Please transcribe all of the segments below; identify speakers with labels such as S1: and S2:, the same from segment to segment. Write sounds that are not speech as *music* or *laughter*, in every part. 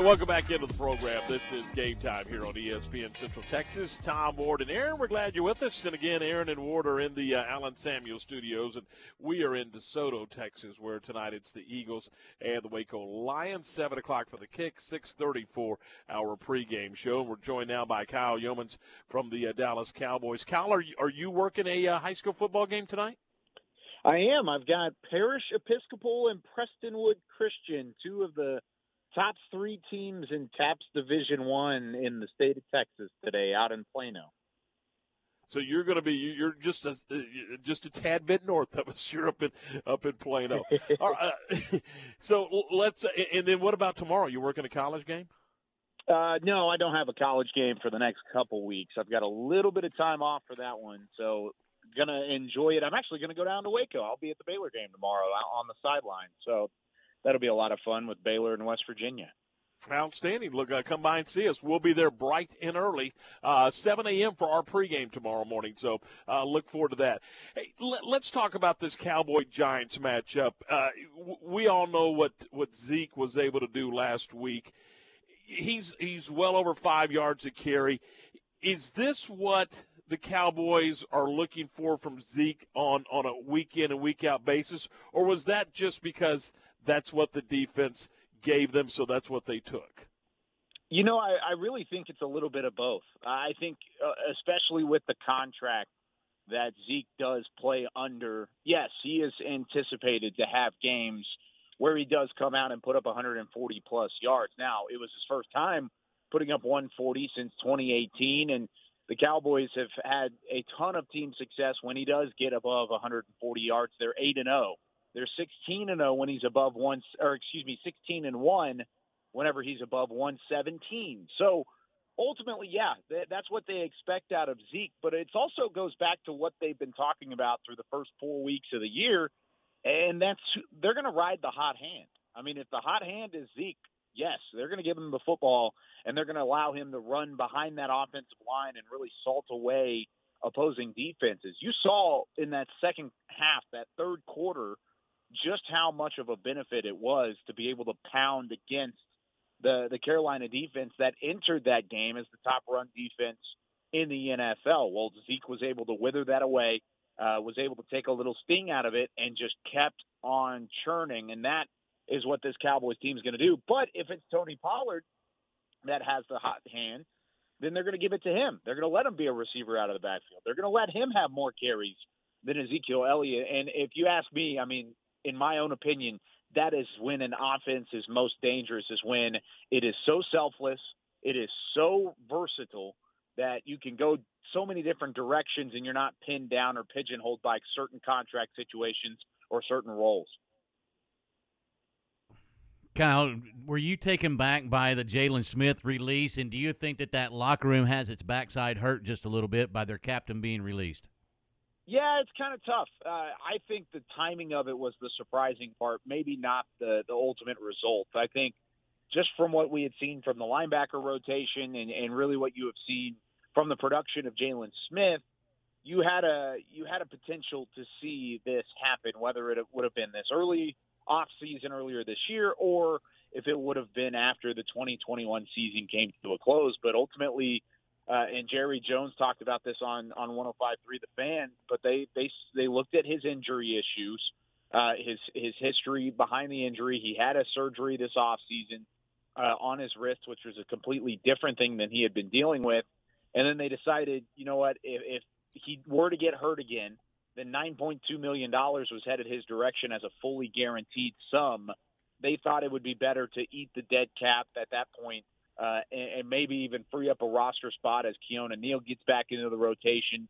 S1: right, welcome back into the program. This is game time here on ESPN Central Texas. Tom Ward and Aaron, we're glad you're with us. And again, Aaron and Ward are in the uh, Allen Samuel studios, and we are in DeSoto, Texas, where tonight it's the Eagles and the Waco Lions. Seven o'clock for the kick, six thirty for our pregame show. And we're joined now by Kyle Youmans from the uh, Dallas Cowboys. Kyle, are you, are you working a uh, high school football game tonight?
S2: I am. I've got Parish Episcopal and Prestonwood Christian, two of the top three teams in TAPPS Division One in the state of Texas today, out in Plano.
S1: So you're going to be you're just a just a tad bit north of us. *laughs* You're up in up in Plano. *laughs* uh, *laughs* so let's and then what about tomorrow? You working a college game?
S2: Uh, no, I don't have a college game for the next couple weeks. I've got a little bit of time off for that one, so gonna enjoy it. I'm actually gonna go down to Waco. I'll be at the Baylor game tomorrow on the sideline. So that'll be a lot of fun with Baylor and West Virginia.
S1: Outstanding. Look, uh, come by and see us. We'll be there bright and early, uh, 7 a.m. for our pregame tomorrow morning. So uh, look forward to that. Hey, let, us talk about this Cowboy Giants matchup. Uh, we all know what, what Zeke was able to do last week. He's he's well over five yards a carry. Is this what the Cowboys are looking for from Zeke on on a week in and week out basis, or was that just because that's what the defense gave them, so that's what they took?
S2: You know, I, I really think it's a little bit of both. I think, uh, especially with the contract that Zeke does play under, yes, he is anticipated to have games where he does come out and put up 140 plus yards. Now, it was his first time putting up 140 since 2018, and the Cowboys have had a ton of team success when he does get above 140 yards. They're 8 and 0 they're 16 and 0 when he's above one, or excuse me, 16 and one whenever he's above 117. So ultimately, yeah, that's what they expect out of Zeke. But it also goes back to what they've been talking about through the first four weeks of the year, and that's they're going to ride the hot hand. I mean, if the hot hand is Zeke, yes, they're going to give him the football and they're going to allow him to run behind that offensive line and really salt away opposing defenses. You saw in that second half, that third quarter just how much of a benefit it was to be able to pound against the the Carolina defense that entered that game as the top run defense in the NFL. Well, Zeke was able to wither that away, uh, was able to take a little sting out of it, and just kept on churning. And that is what this Cowboys team is going to do. But if it's Tony Pollard that has the hot hand, then they're going to give it to him. They're going to let him be a receiver out of the backfield. They're going to let him have more carries than Ezekiel Elliott. And if you ask me, I mean, in my own opinion, that is when an offense is most dangerous, is when it is so selfless, it is so versatile that you can go so many different directions and you're not pinned down or pigeonholed by certain contract situations or certain roles.
S3: Kyle, were you taken back by the Jaylon Smith release, and do you think that that locker room has its backside hurt just a little bit by their captain being released?
S2: Yeah, it's kind of tough. Uh, I think the timing of it was the surprising part, maybe not the, the ultimate result. I think just from what we had seen from the linebacker rotation and, and really what you have seen from the production of Jaylon Smith, you had a you had a potential to see this happen, whether it would have been this early off season earlier this year or if it would have been after the 2021 season came to a close. But ultimately, uh, and Jerry Jones talked about this on on 105.3 The Fan. But they they they looked at his injury issues, uh, his his history behind the injury. He had a surgery this off season uh, on his wrist, which was a completely different thing than he had been dealing with. And then they decided, you know what, if, if he were to get hurt again, then 9.2 million dollars was headed his direction as a fully guaranteed sum. They thought it would be better to eat the dead cap at that point uh, and, and maybe even free up a roster spot as Keanu Neal gets back into the rotation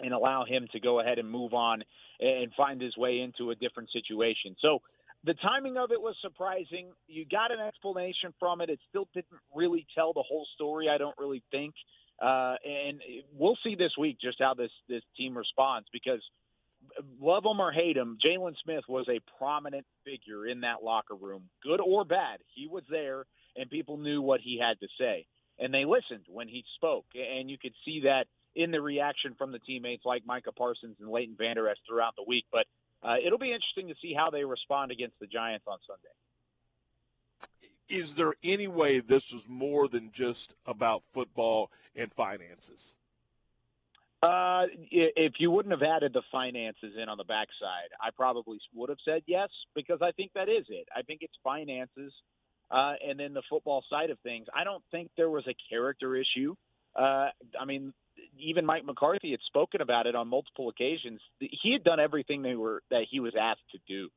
S2: and allow him to go ahead and move on and find his way into a different situation. So the timing of it was surprising. You got an explanation from it. It still didn't really tell the whole story, I don't really think. Uh, and we'll see this week just how this this team responds because love him or hate him, Jaylon Smith was a prominent figure in that locker room, good or bad. He was there and people knew what he had to say. And they listened when he spoke. And you could see that in the reaction from the teammates like Micah Parsons and Leighton Vander Esch throughout the week. But uh, it'll be interesting to see how they respond against the Giants on Sunday.
S1: is there any way this was more than just about football and finances?
S2: Uh, if you wouldn't have added the finances in on the backside, I probably would have said yes because I think that is it. I think it's finances, uh, and then the football side of things. I don't think there was a character issue. Uh, I mean, even Mike McCarthy had spoken about it on multiple occasions. He had done everything they were that he was asked to do.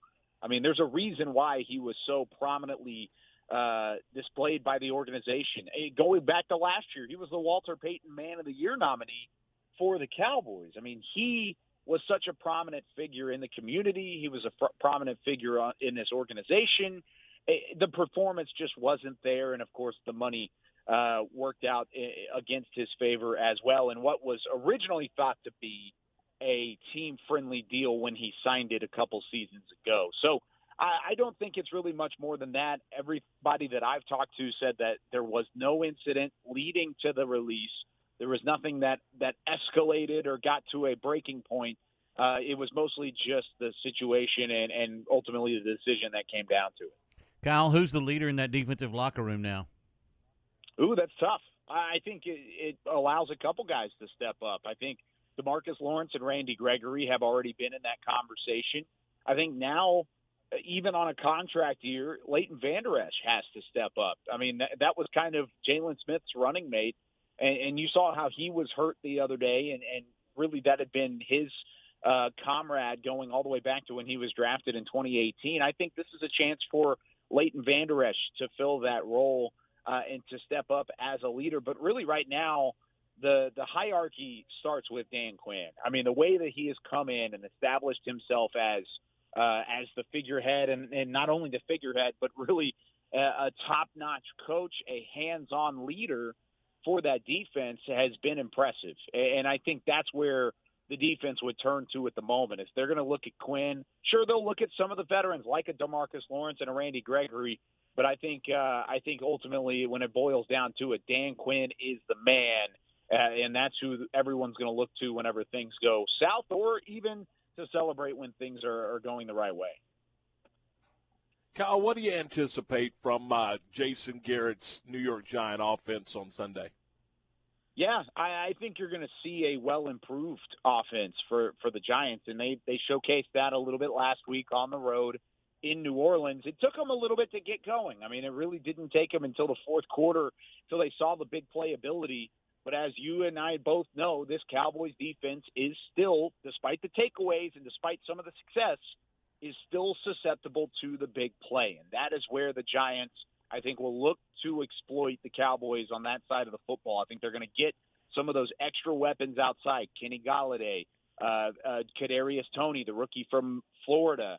S2: I mean, there's a reason why he was so prominently uh, displayed by the organization. Going back to last year, he was the Walter Payton Man of the Year nominee for the Cowboys. I mean, he was such a prominent figure in the community. He was a fr- prominent figure in this organization. It, the performance just wasn't there, and of course, the money uh, worked out against his favor as well. And what was originally thought to be a team-friendly deal when he signed it a couple seasons ago. So I, I don't think it's really much more than that. Everybody that I've talked to said that there was no incident leading to the release. There was nothing that that escalated or got to a breaking point. Uh, it was mostly just the situation and, and ultimately the decision that came down to it.
S3: Kyle, who's the leader in that defensive locker room now?
S2: Ooh, that's tough. I think it, it allows a couple guys to step up. I think Demarcus Lawrence and Randy Gregory have already been in that conversation. I think now, even on a contract year, Leighton Vander Esch has to step up. I mean, that, that was kind of Jaylon Smith's running mate and, and you saw how he was hurt the other day, and, and really that had been his uh, comrade going all the way back to when he was drafted in 2018. I think this is a chance for Leighton Vander Esch to fill that role uh, and to step up as a leader. But really, right now, the the hierarchy starts with Dan Quinn. I mean, the way that he has come in and established himself as uh, as the figurehead, and, and not only the figurehead, but really a, a top notch coach, a hands on leader for that defense has been impressive. And I think that's where the defense would turn to at the moment. If they're going to look at Quinn, sure they'll look at some of the veterans like a Demarcus Lawrence and a Randy Gregory, but I think uh, I think ultimately when it boils down to it, Dan Quinn is the man, uh, and that's who everyone's going to look to whenever things go south, or even to celebrate when things are, are going the right way.
S1: Kyle, what do you anticipate from uh, Jason Garrett's New York Giant offense on Sunday?
S2: Yeah, I, I think you're going to see a well improved offense for, for the Giants, and they they showcased that a little bit last week on the road in New Orleans. It took them a little bit to get going. I mean, it really didn't take them until the fourth quarter until they saw the big playability. But as you and I both know, this Cowboys defense is still, despite the takeaways and despite some of the success, is still susceptible to the big play. And that is where the Giants, I think, will look to exploit the Cowboys on that side of the football. I think they're going to get some of those extra weapons outside. Kenny Golladay, uh, uh, Kadarius Toney, the rookie from Florida,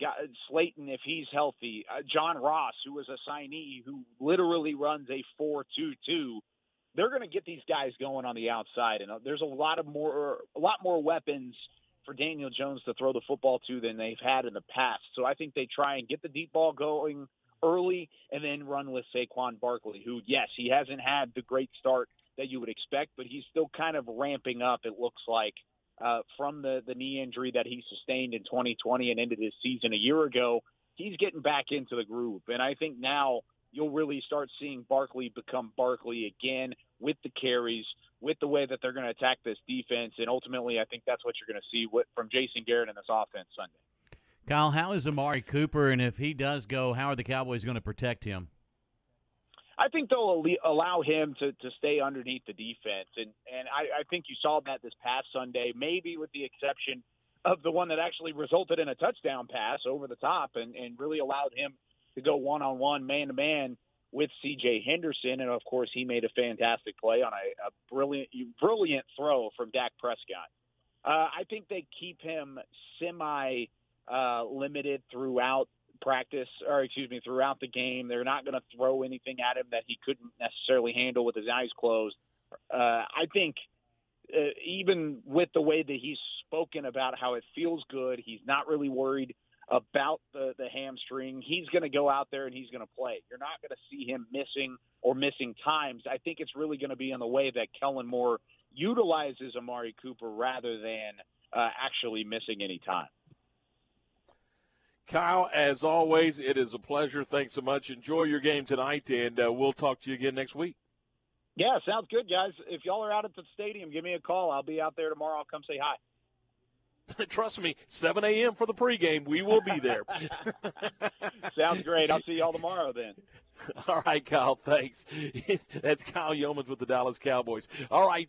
S2: Got Slayton if he's healthy, uh, John Ross, who was a signee who literally runs a four-two-two. They're going to get these guys going on the outside, and uh, there's a lot of more, a lot more weapons for Daniel Jones to throw the football to than they've had in the past. So I think they try and get the deep ball going early and then run with Saquon Barkley, who, yes, he hasn't had the great start that you would expect, but he's still kind of ramping up, it looks like, uh, from the, the knee injury that he sustained in 2020 and into this season a year ago. He's getting back into the groove. And I think now you'll really start seeing Barkley become Barkley again with the carries, with the way that they're going to attack this defense, and ultimately, I think that's what you're going to see from Jason Garrett in this offense Sunday.
S3: Kyle, how is Amari Cooper, and if he does go, how are the Cowboys going to protect him?
S2: I think they'll allow him to, to stay underneath the defense, and and I, I think you saw that this past Sunday, maybe with the exception of the one that actually resulted in a touchdown pass over the top, and and really allowed him to go one on one, man to man with C.J. Henderson, and of course he made a fantastic play on a, a brilliant, brilliant throw from Dak Prescott. Uh, I think they keep him semi uh, limited throughout practice, or excuse me, throughout the game. They're not going to throw anything at him that he couldn't necessarily handle with his eyes closed. Uh, I think uh, even with the way that he's spoken about how it feels good, he's not really worried about the, the hamstring. He's going to go out there and he's going to play. You're not going to see him missing or missing times. I think it's really going to be in the way that Kellen Moore utilizes Amari Cooper rather than uh, actually missing any time.
S1: Kyle, as always, it is a pleasure. Thanks so much. Enjoy your game tonight, and uh, we'll talk to you again next week.
S2: Yeah, sounds good, guys. If y'all are out at the stadium, give me a call. I'll be out there tomorrow. I'll come say hi. *laughs*
S1: Trust me, 7 a.m. for the pregame. We will be there. *laughs*
S2: Sounds great. I'll see y'all tomorrow then. *laughs*
S1: All right, Kyle. Thanks. That's Kyle Youmans with the Dallas Cowboys. All right.